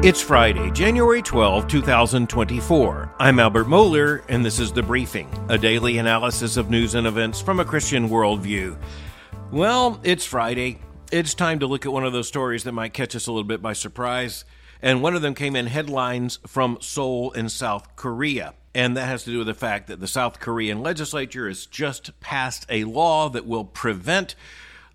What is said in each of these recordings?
It's Friday, January 12, 2024. I'm Albert Mohler, and this is The Briefing, a daily analysis of news and events from a Christian worldview. Well, it's Friday. It's time to look at one of those stories that might catch us a little bit by surprise. And one of them came in headlines from Seoul in South Korea. And that has to do with the fact that the South Korean legislature has just passed a law that will prevent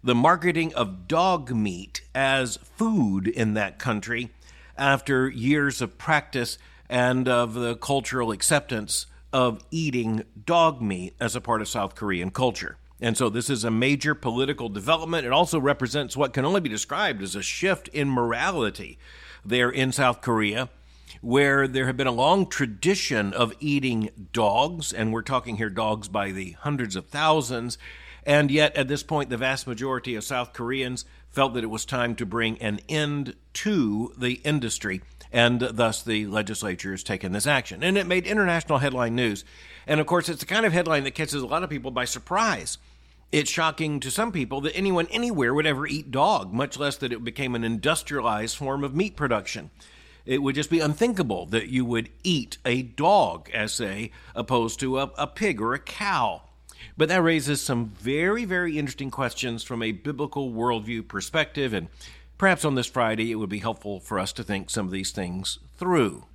the marketing of dog meat as food in that country after years of practice and of the cultural acceptance of eating dog meat as a part of South Korean culture. And so this is a major political development. It also represents what can only be described as a shift in morality there in South Korea, where there had been a long tradition of eating dogs, and we're talking here dogs by the hundreds of thousands. And yet, at this point, the vast majority of South Koreans felt that it was time to bring an end to the industry, and thus the legislature has taken this action. And it made international headline news. And of course, it's the kind of headline that catches a lot of people by surprise. It's shocking to some people that anyone anywhere would ever eat dog, much less that it became an industrialized form of meat production. It would just be unthinkable that you would eat a dog, as say, opposed to a, a pig or a cow. But that raises some very, very interesting questions from a biblical worldview perspective, and perhaps on this Friday it would be helpful for us to think some of these things through.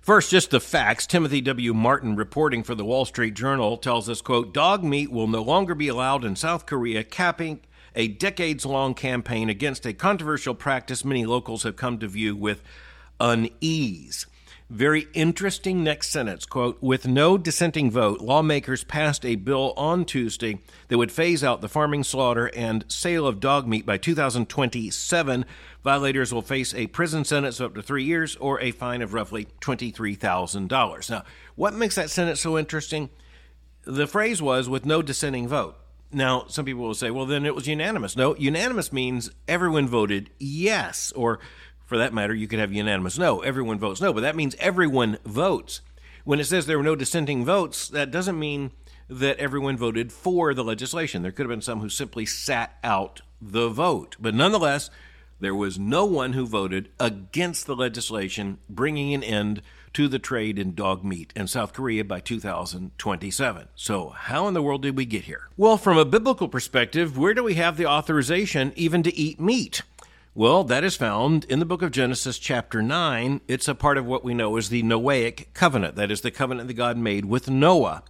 First, just the facts. Timothy W. Martin, reporting for the Wall Street Journal, tells us, quote, dog meat will no longer be allowed in South Korea, capping a decades long campaign against a controversial practice many locals have come to view with unease. Very interesting next sentence quote With no dissenting vote, lawmakers passed a bill on Tuesday that would phase out the farming, slaughter, and sale of dog meat by 2027. Violators will face a prison sentence of up to three years or a fine of roughly $23,000. Now, what makes that sentence so interesting? The phrase was with no dissenting vote. Now, some people will say, well, then it was unanimous. No, unanimous means everyone voted yes, or for that matter, you could have unanimous no. Everyone votes no, but that means everyone votes. When it says there were no dissenting votes, that doesn't mean that everyone voted for the legislation. There could have been some who simply sat out the vote. But nonetheless, there was no one who voted against the legislation bringing an end to the trade in dog meat in South Korea by 2027. So, how in the world did we get here? Well, from a biblical perspective, where do we have the authorization even to eat meat? Well, that is found in the book of Genesis, chapter 9. It's a part of what we know as the Noahic covenant. That is the covenant that God made with Noah.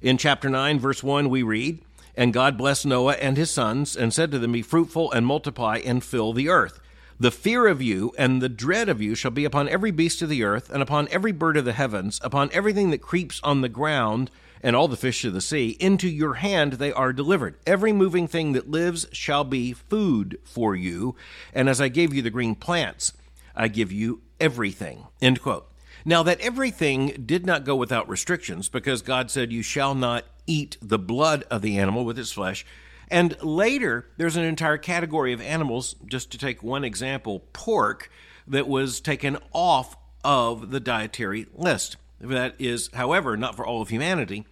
In chapter 9, verse 1, we read, And God blessed Noah and his sons, and said to them, Be fruitful and multiply and fill the earth. The fear of you and the dread of you shall be upon every beast of the earth, and upon every bird of the heavens, upon everything that creeps on the ground and all the fish of the sea. Into your hand they are delivered. Every moving thing that lives shall be food for you. And as I gave you the green plants, I give you everything. End quote. Now, that everything did not go without restrictions because God said, You shall not eat the blood of the animal with its flesh. And later, there's an entire category of animals, just to take one example, pork, that was taken off of the dietary list. That is, however, not for all of humanity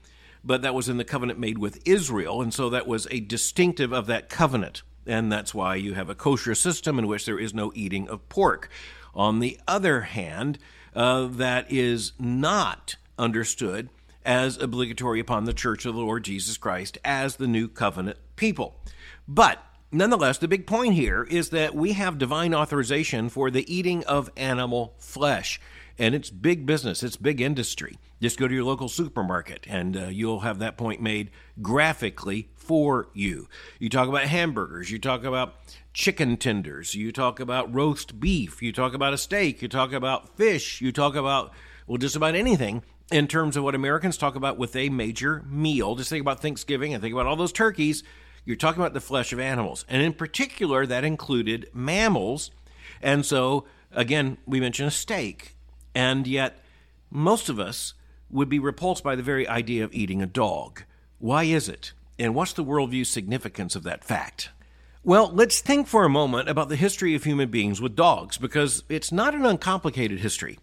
but that was in the covenant made with Israel, and so that was a distinctive of that covenant. And that's why you have a kosher system in which there is no eating of pork. On the other hand, uh, that is not understood as obligatory upon the church of the Lord Jesus Christ as the new covenant people. But nonetheless, the big point here is that we have divine authorization for the eating of animal flesh and it's big business, it's big industry. Just go to your local supermarket and uh, you'll have that point made graphically for you. You talk about hamburgers, you talk about chicken tenders, you talk about roast beef, you talk about a steak, you talk about fish, you talk about, well, just about anything in terms of what Americans talk about with a major meal. Just think about Thanksgiving and think about all those turkeys. You're talking about the flesh of animals. And in particular, that included mammals. And so, again, we mentioned a steak and yet, most of us would be repulsed by the very idea of eating a dog. Why is it? And what's the worldview significance of that fact? Well, let's think for a moment about the history of human beings with dogs, because it's not an uncomplicated history.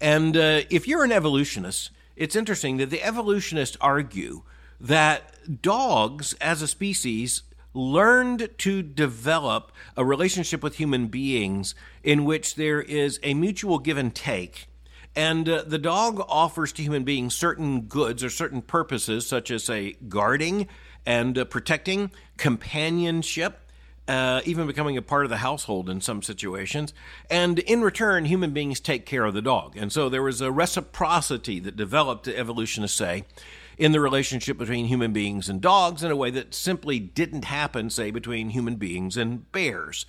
And uh, if you're an evolutionist, it's interesting that the evolutionists argue that dogs as a species learned to develop a relationship with human beings in which there is a mutual give and take. And uh, the dog offers to human beings certain goods or certain purposes, such as, say, guarding and uh, protecting, companionship, uh, even becoming a part of the household in some situations. And in return, human beings take care of the dog. And so there was a reciprocity that developed, evolutionists say, in the relationship between human beings and dogs in a way that simply didn't happen, say, between human beings and bears.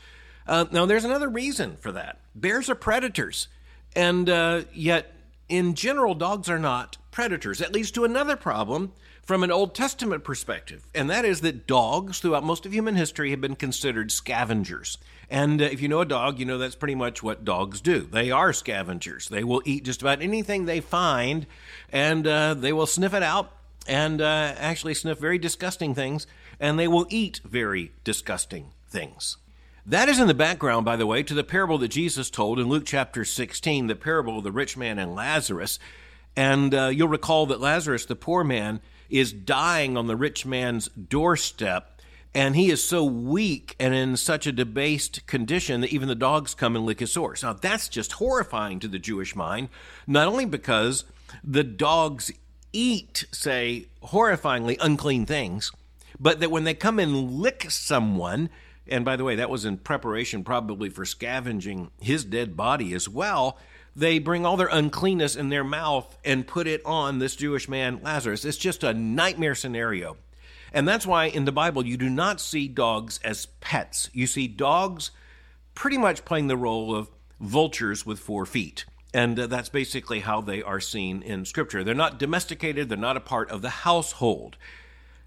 Uh, now, there's another reason for that. Bears are predators, and uh, yet, in general, dogs are not predators. That leads to another problem from an Old Testament perspective, and that is that dogs, throughout most of human history, have been considered scavengers. And uh, if you know a dog, you know that's pretty much what dogs do. They are scavengers. They will eat just about anything they find, and uh, they will sniff it out and uh, actually sniff very disgusting things, and they will eat very disgusting things. That is in the background, by the way, to the parable that Jesus told in Luke chapter 16, the parable of the rich man and Lazarus. And uh, you'll recall that Lazarus, the poor man, is dying on the rich man's doorstep, and he is so weak and in such a debased condition that even the dogs come and lick his sores. Now, that's just horrifying to the Jewish mind, not only because the dogs eat, say, horrifyingly unclean things, but that when they come and lick someone, and by the way, that was in preparation probably for scavenging his dead body as well, they bring all their uncleanness in their mouth and put it on this Jewish man, Lazarus. It's just a nightmare scenario. And that's why in the Bible you do not see dogs as pets. You see dogs pretty much playing the role of vultures with four feet. And uh, that's basically how they are seen in Scripture. They're not domesticated, they're not a part of the household.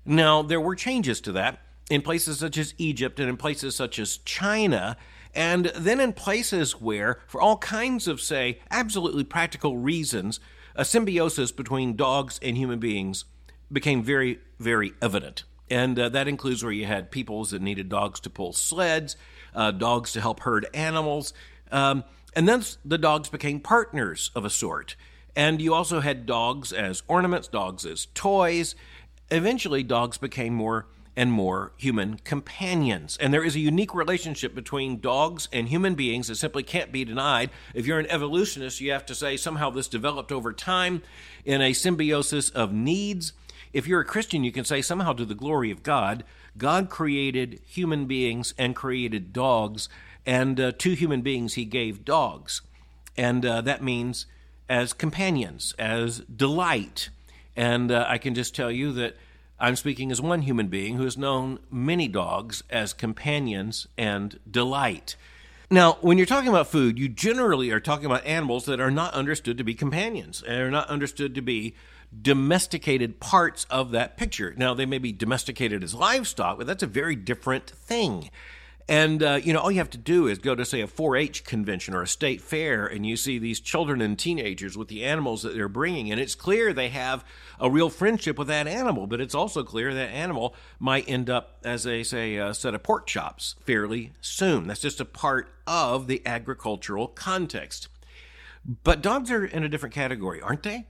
Now, there were changes to that in places such as Egypt and in places such as China, and then in places where, for all kinds of, say, absolutely practical reasons, a symbiosis between dogs and human beings became very, very evident. And uh, that includes where you had peoples that needed dogs to pull sleds, uh, dogs to help herd animals. Um, and then the dogs became partners of a sort. And you also had dogs as ornaments, dogs as toys. Eventually, dogs became more and more human companions. And there is a unique relationship between dogs and human beings that simply can't be denied. If you're an evolutionist, you have to say somehow this developed over time in a symbiosis of needs. If you're a Christian, you can say somehow to the glory of God, God created human beings and created dogs and uh, to human beings, he gave dogs. And uh, that means as companions, as delight. And uh, I can just tell you that I'm speaking as one human being who has known many dogs as companions and delight. Now, when you're talking about food, you generally are talking about animals that are not understood to be companions and are not understood to be domesticated parts of that picture. Now, they may be domesticated as livestock, but that's a very different thing. And, uh, you know, all you have to do is go to, say, a 4 H convention or a state fair, and you see these children and teenagers with the animals that they're bringing. And it's clear they have a real friendship with that animal, but it's also clear that animal might end up as a, say, a set of pork chops fairly soon. That's just a part of the agricultural context. But dogs are in a different category, aren't they?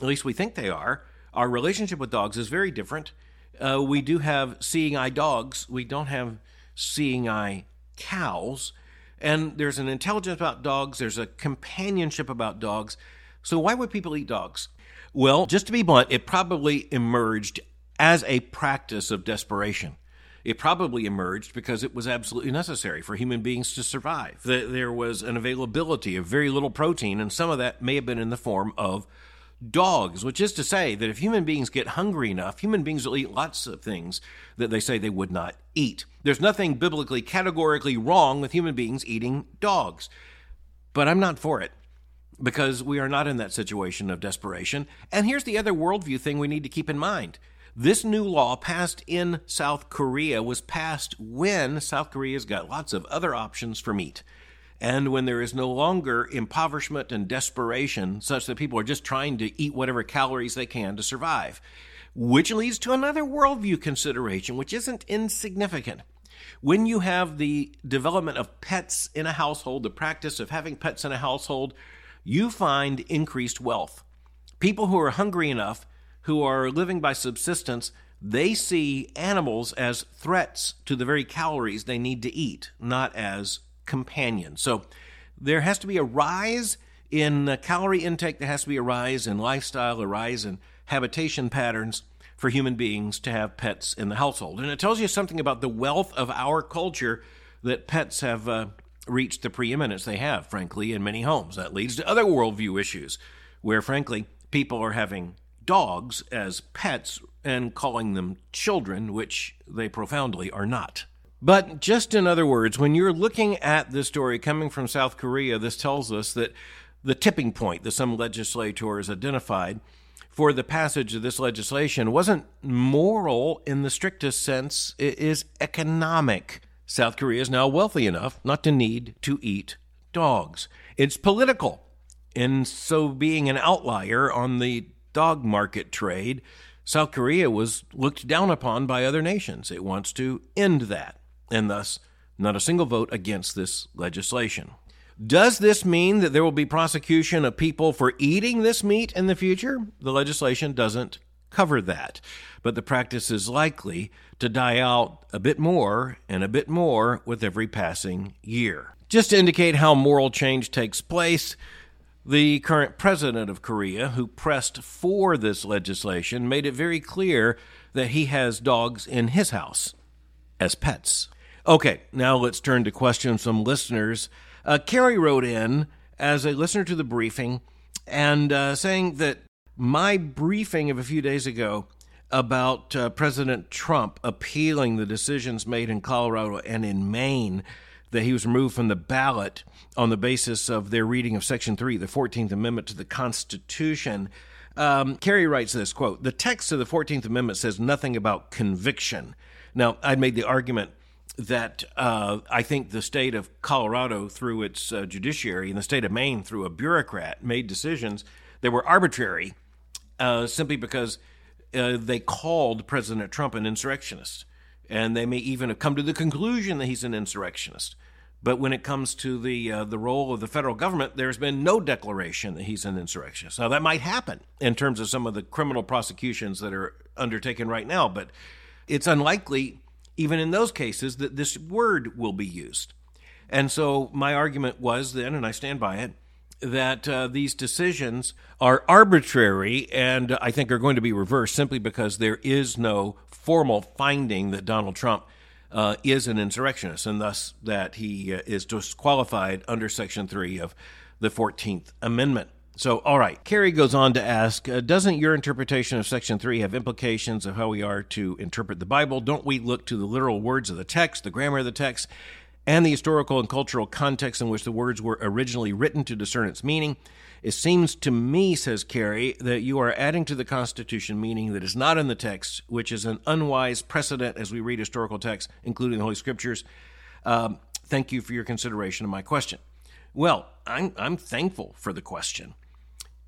At least we think they are. Our relationship with dogs is very different. Uh, we do have seeing eye dogs, we don't have seeing eye cows. And there's an intelligence about dogs, there's a companionship about dogs. So, why would people eat dogs? Well, just to be blunt, it probably emerged as a practice of desperation. It probably emerged because it was absolutely necessary for human beings to survive. There was an availability of very little protein, and some of that may have been in the form of dogs, which is to say that if human beings get hungry enough, human beings will eat lots of things that they say they would not eat. There's nothing biblically categorically wrong with human beings eating dogs. But I'm not for it because we are not in that situation of desperation. And here's the other worldview thing we need to keep in mind. This new law passed in South Korea was passed when South Korea's got lots of other options for meat and when there is no longer impoverishment and desperation, such that people are just trying to eat whatever calories they can to survive. Which leads to another worldview consideration, which isn't insignificant. When you have the development of pets in a household, the practice of having pets in a household, you find increased wealth. People who are hungry enough, who are living by subsistence, they see animals as threats to the very calories they need to eat, not as companions. So there has to be a rise in calorie intake, there has to be a rise in lifestyle, a rise in habitation patterns for human beings to have pets in the household. And it tells you something about the wealth of our culture that pets have uh, reached the preeminence they have, frankly, in many homes. That leads to other worldview issues where, frankly, people are having dogs as pets and calling them children, which they profoundly are not. But just in other words, when you're looking at this story coming from South Korea, this tells us that the tipping point that some legislators identified for the passage of this legislation wasn't moral in the strictest sense, it is economic. South Korea is now wealthy enough not to need to eat dogs. It's political, and so being an outlier on the dog market trade. South Korea was looked down upon by other nations. It wants to end that, and thus, not a single vote against this legislation. Does this mean that there will be prosecution of people for eating this meat in the future? The legislation doesn't cover that, but the practice is likely to die out a bit more and a bit more with every passing year. Just to indicate how moral change takes place, the current president of Korea, who pressed for this legislation, made it very clear that he has dogs in his house as pets. Okay, now let's turn to questions from listeners. Uh, Kerry wrote in as a listener to the briefing and uh, saying that my briefing of a few days ago about uh, President Trump appealing the decisions made in Colorado and in Maine that he was removed from the ballot on the basis of their reading of Section 3, the 14th Amendment to the Constitution. Um, Kerry writes this quote, The text of the 14th Amendment says nothing about conviction. Now, I made the argument that uh, I think the state of Colorado, through its uh, judiciary, and the state of Maine, through a bureaucrat, made decisions that were arbitrary uh, simply because uh, they called President Trump an insurrectionist. And they may even have come to the conclusion that he's an insurrectionist. But when it comes to the uh, the role of the federal government, there's been no declaration that he's an insurrectionist. Now that might happen in terms of some of the criminal prosecutions that are undertaken right now, but it's unlikely, even in those cases, that this word will be used. And so my argument was then, and I stand by it, that uh, these decisions are arbitrary and I think are going to be reversed simply because there is no formal finding that Donald Trump uh, is an insurrectionist and thus that he uh, is disqualified under Section 3 of the 14th Amendment. So, all right, Kerry goes on to ask uh, Doesn't your interpretation of Section 3 have implications of how we are to interpret the Bible? Don't we look to the literal words of the text, the grammar of the text, and the historical and cultural context in which the words were originally written to discern its meaning? It seems to me, says Kerry, that you are adding to the Constitution meaning that is not in the text, which is an unwise precedent as we read historical texts, including the Holy Scriptures. Um, thank you for your consideration of my question. Well, I'm, I'm thankful for the question.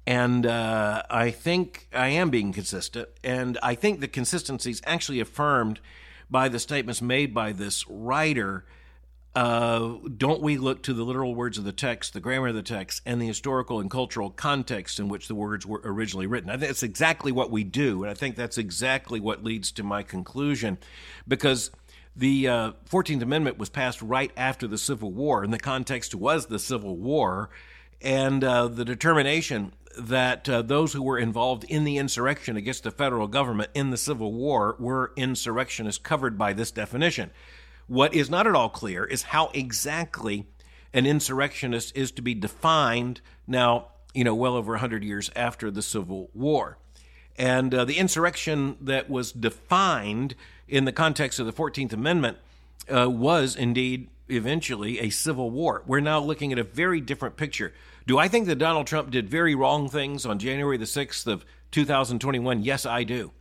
And uh, I think I am being consistent. And I think the consistency is actually affirmed by the statements made by this writer uh, don't we look to the literal words of the text, the grammar of the text, and the historical and cultural context in which the words were originally written? I think that's exactly what we do, and I think that's exactly what leads to my conclusion, because the uh, 14th Amendment was passed right after the Civil War, and the context was the Civil War, and uh, the determination that uh, those who were involved in the insurrection against the federal government in the Civil War were insurrectionists covered by this definition. What is not at all clear is how exactly an insurrectionist is to be defined now, you know, well over 100 years after the Civil War. And uh, the insurrection that was defined in the context of the 14th Amendment uh, was indeed eventually a civil war. We're now looking at a very different picture. Do I think that Donald Trump did very wrong things on January the 6th of 2021? Yes, I do.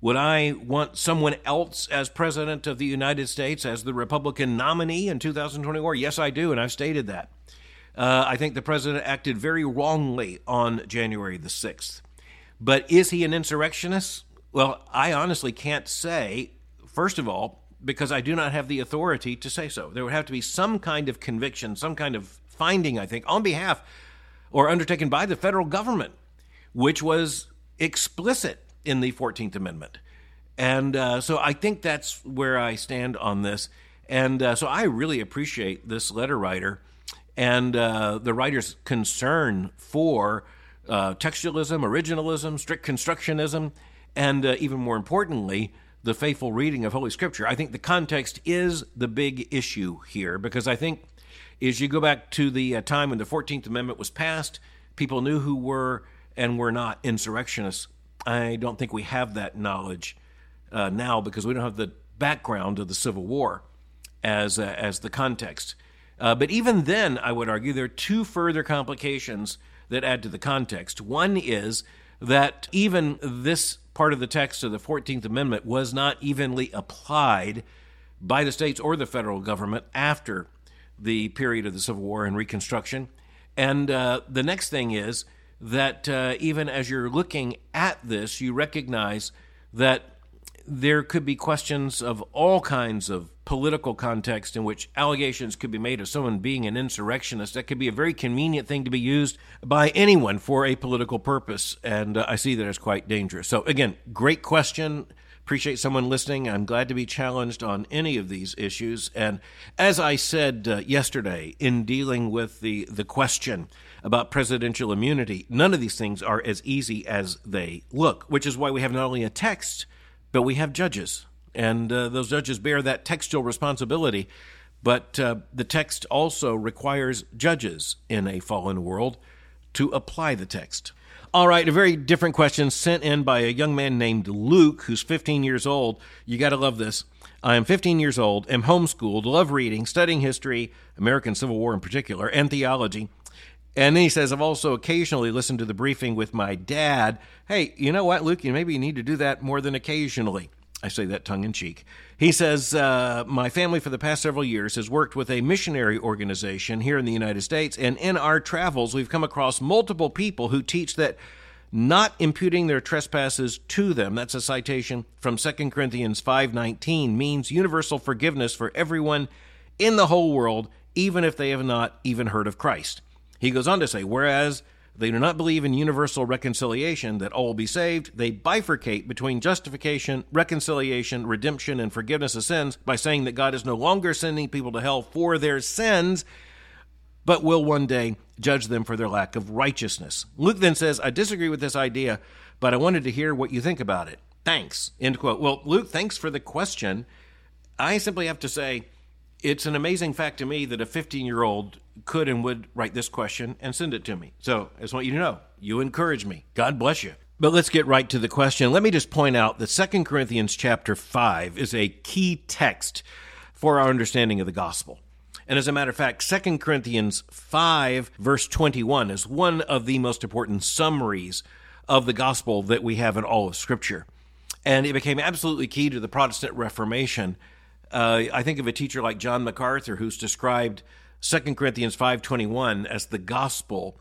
Would I want someone else as president of the United States as the Republican nominee in 2024? Yes, I do, and I've stated that. Uh, I think the president acted very wrongly on January the 6th. But is he an insurrectionist? Well, I honestly can't say, first of all, because I do not have the authority to say so. There would have to be some kind of conviction, some kind of finding, I think, on behalf or undertaken by the federal government, which was explicit in the 14th Amendment. And uh, so I think that's where I stand on this. And uh, so I really appreciate this letter writer and uh, the writer's concern for uh, textualism, originalism, strict constructionism, and uh, even more importantly, the faithful reading of Holy Scripture. I think the context is the big issue here because I think as you go back to the uh, time when the 14th Amendment was passed, people knew who were and were not insurrectionists. I don't think we have that knowledge uh, now because we don't have the background of the Civil War as, uh, as the context. Uh, but even then, I would argue there are two further complications that add to the context. One is that even this part of the text of the 14th Amendment was not evenly applied by the states or the federal government after the period of the Civil War and Reconstruction. And uh, the next thing is that uh, even as you're looking at this, you recognize that there could be questions of all kinds of political context in which allegations could be made of someone being an insurrectionist. That could be a very convenient thing to be used by anyone for a political purpose, and uh, I see that as quite dangerous. So, again, great question. Appreciate someone listening. I'm glad to be challenged on any of these issues. And as I said uh, yesterday in dealing with the, the question about presidential immunity, none of these things are as easy as they look, which is why we have not only a text but we have judges, and uh, those judges bear that textual responsibility. But uh, the text also requires judges in a fallen world to apply the text. All right, a very different question sent in by a young man named Luke, who's 15 years old. You got to love this. I am 15 years old, am homeschooled, love reading, studying history, American Civil War in particular, and theology. And then he says, I've also occasionally listened to the briefing with my dad. Hey, you know what, Luke? You maybe you need to do that more than occasionally. I say that tongue in cheek. He says, uh, My family for the past several years has worked with a missionary organization here in the United States, and in our travels, we've come across multiple people who teach that not imputing their trespasses to them that's a citation from 2 corinthians 5.19 means universal forgiveness for everyone in the whole world even if they have not even heard of christ he goes on to say, whereas they do not believe in universal reconciliation, that all be saved, they bifurcate between justification, reconciliation, redemption, and forgiveness of sins by saying that God is no longer sending people to hell for their sins, but will one day judge them for their lack of righteousness. Luke then says, I disagree with this idea, but I wanted to hear what you think about it. Thanks. End quote. Well, Luke, thanks for the question. I simply have to say, it's an amazing fact to me that a 15 year old could and would write this question and send it to me. So I just want you to know you encourage me. God bless you. But let's get right to the question. Let me just point out that 2 Corinthians chapter 5 is a key text for our understanding of the gospel. And as a matter of fact, 2 Corinthians 5, verse 21, is one of the most important summaries of the gospel that we have in all of Scripture. And it became absolutely key to the Protestant Reformation uh, I think of a teacher like John MacArthur who's described 2 Corinthians 5:21 as the gospel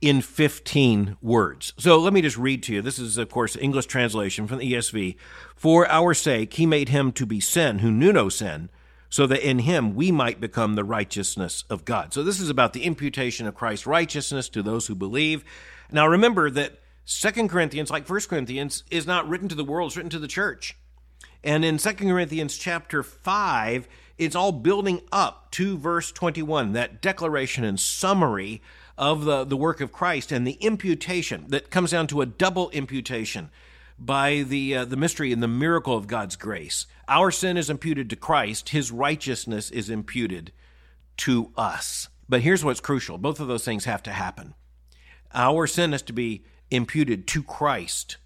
in 15 words. So let me just read to you. This is of course English translation from the ESV. For our sake he made him to be sin who knew no sin, so that in him we might become the righteousness of God. So this is about the imputation of Christ's righteousness to those who believe. Now remember that 2 Corinthians like 1 Corinthians is not written to the world, it's written to the church. And in 2 Corinthians chapter 5, it's all building up to verse 21, that declaration and summary of the, the work of Christ and the imputation that comes down to a double imputation by the, uh, the mystery and the miracle of God's grace. Our sin is imputed to Christ, his righteousness is imputed to us. But here's what's crucial both of those things have to happen. Our sin has to be imputed to Christ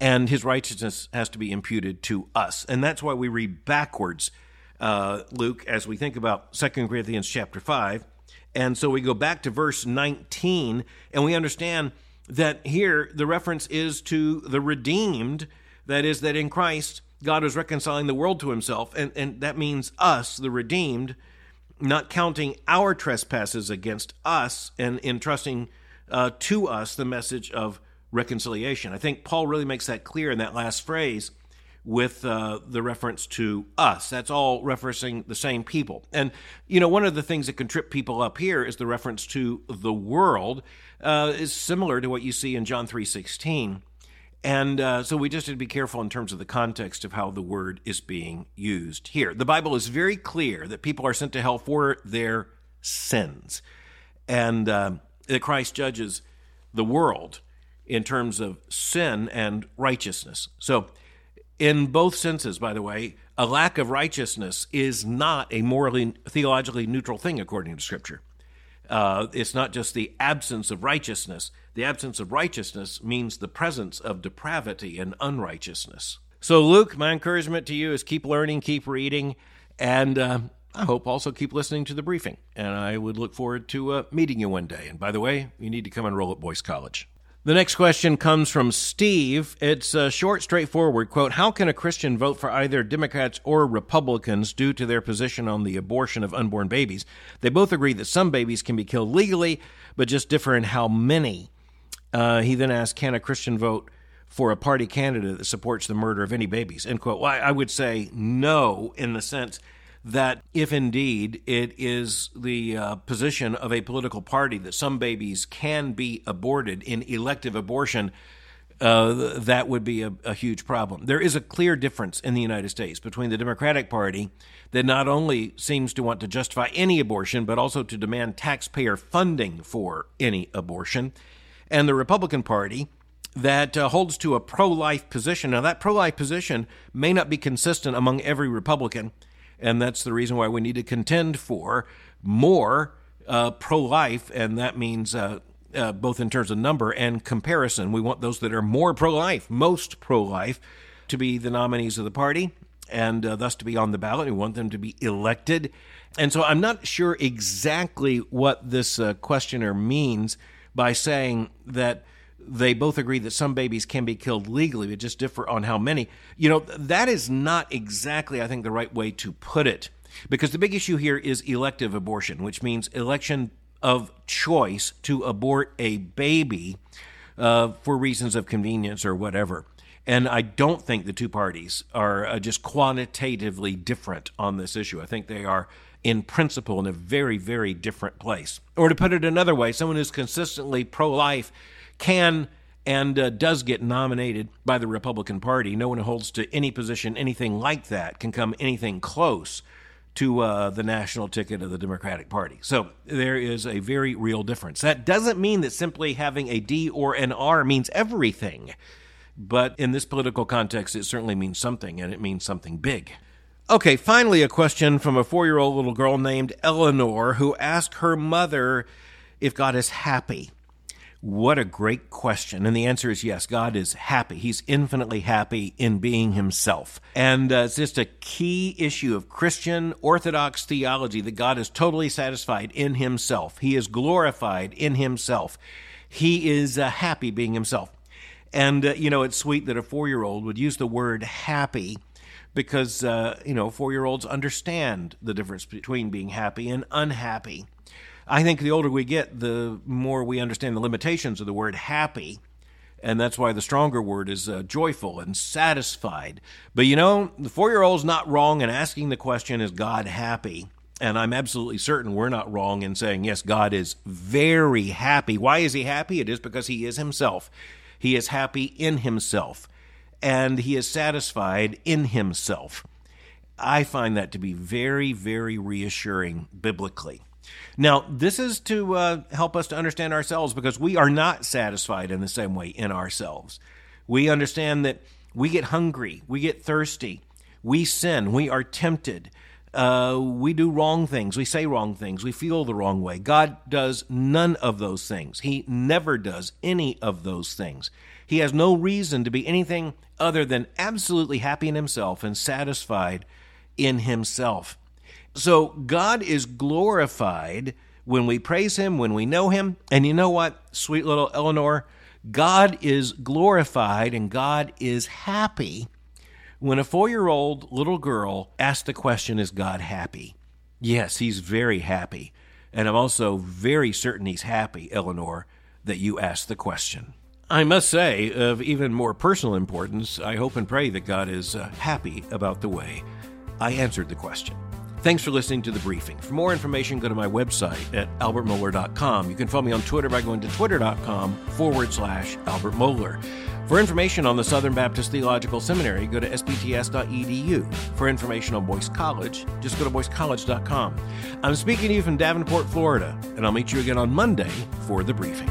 and his righteousness has to be imputed to us. And that's why we read backwards, uh, Luke, as we think about 2 Corinthians chapter 5. And so we go back to verse 19, and we understand that here the reference is to the redeemed, that is, that in Christ, God is reconciling the world to himself, and, and that means us, the redeemed, not counting our trespasses against us and entrusting uh, to us the message of reconciliation. I think Paul really makes that clear in that last phrase with uh, the reference to us. That's all referencing the same people. And, you know, one of the things that can trip people up here is the reference to the world uh, is similar to what you see in John 3.16. And uh, so we just have to be careful in terms of the context of how the word is being used here. The Bible is very clear that people are sent to hell for their sins, and uh, that Christ judges the world in terms of sin and righteousness. So, in both senses, by the way, a lack of righteousness is not a morally, theologically neutral thing according to Scripture. Uh, it's not just the absence of righteousness. The absence of righteousness means the presence of depravity and unrighteousness. So, Luke, my encouragement to you is keep learning, keep reading, and uh, I hope also keep listening to the briefing. And I would look forward to uh, meeting you one day. And by the way, you need to come enroll at Boyce College. The next question comes from Steve. It's a short, straightforward quote How can a Christian vote for either Democrats or Republicans due to their position on the abortion of unborn babies? They both agree that some babies can be killed legally, but just differ in how many. Uh, he then asked Can a Christian vote for a party candidate that supports the murder of any babies? End quote. Well, I would say no, in the sense that if indeed it is the uh, position of a political party that some babies can be aborted in elective abortion, uh, that would be a, a, huge problem. There is a clear difference in the United States between the Democratic Party that not only seems to want to justify any abortion, but also to demand taxpayer funding for any abortion, and the Republican Party that uh, holds to a pro life position. Now, that pro life position may not be consistent among every Republican and that's the reason why we need to contend for more uh, pro life, and that means uh, uh, both in terms of number and comparison. We want those that are more pro life, most pro life, to be the nominees of the party and uh, thus to be on the ballot. We want them to be elected. And so I'm not sure exactly what this uh, questioner means by saying that they both agree that some babies can be killed legally, but just differ on how many. You know, that is not exactly, I think, the right way to put it. Because the big issue here is elective abortion, which means election of choice to abort a baby uh, for reasons of convenience or whatever. And I don't think the two parties are uh, just quantitatively different on this issue. I think they are, in principle, in a very, very different place. Or to put it another way, someone who's consistently pro life can and uh, does get nominated by the Republican Party. No one who holds to any position, anything like that, can come anything close to uh, the national ticket of the Democratic Party. So there is a very real difference. That doesn't mean that simply having a D or an R means everything. But in this political context, it certainly means something, and it means something big. Okay, finally, a question from a four year old little girl named Eleanor who asked her mother if God is happy. What a great question. And the answer is yes, God is happy. He's infinitely happy in being himself. And uh, it's just a key issue of Christian Orthodox theology that God is totally satisfied in himself. He is glorified in himself. He is uh, happy being himself. And, uh, you know, it's sweet that a four year old would use the word happy because, uh, you know, four year olds understand the difference between being happy and unhappy. I think the older we get, the more we understand the limitations of the word happy. And that's why the stronger word is uh, joyful and satisfied. But you know, the four year old's not wrong in asking the question, Is God happy? And I'm absolutely certain we're not wrong in saying, Yes, God is very happy. Why is he happy? It is because he is himself. He is happy in himself, and he is satisfied in himself. I find that to be very, very reassuring biblically. Now, this is to uh, help us to understand ourselves because we are not satisfied in the same way in ourselves. We understand that we get hungry, we get thirsty, we sin, we are tempted. Uh, we do wrong things. We say wrong things. We feel the wrong way. God does none of those things. He never does any of those things. He has no reason to be anything other than absolutely happy in himself and satisfied in himself. So God is glorified when we praise Him, when we know Him. And you know what, sweet little Eleanor? God is glorified and God is happy when a four year old little girl asks the question, Is God happy? Yes, He's very happy. And I'm also very certain He's happy, Eleanor, that you asked the question. I must say, of even more personal importance, I hope and pray that God is uh, happy about the way I answered the question. Thanks for listening to the briefing. For more information, go to my website at albertmohler.com. You can follow me on Twitter by going to twitter.com forward slash Albert Mohler. For information on the Southern Baptist Theological Seminary, go to sbts.edu. For information on Boyce College, just go to boycecollege.com. I'm speaking to you from Davenport, Florida, and I'll meet you again on Monday for the briefing.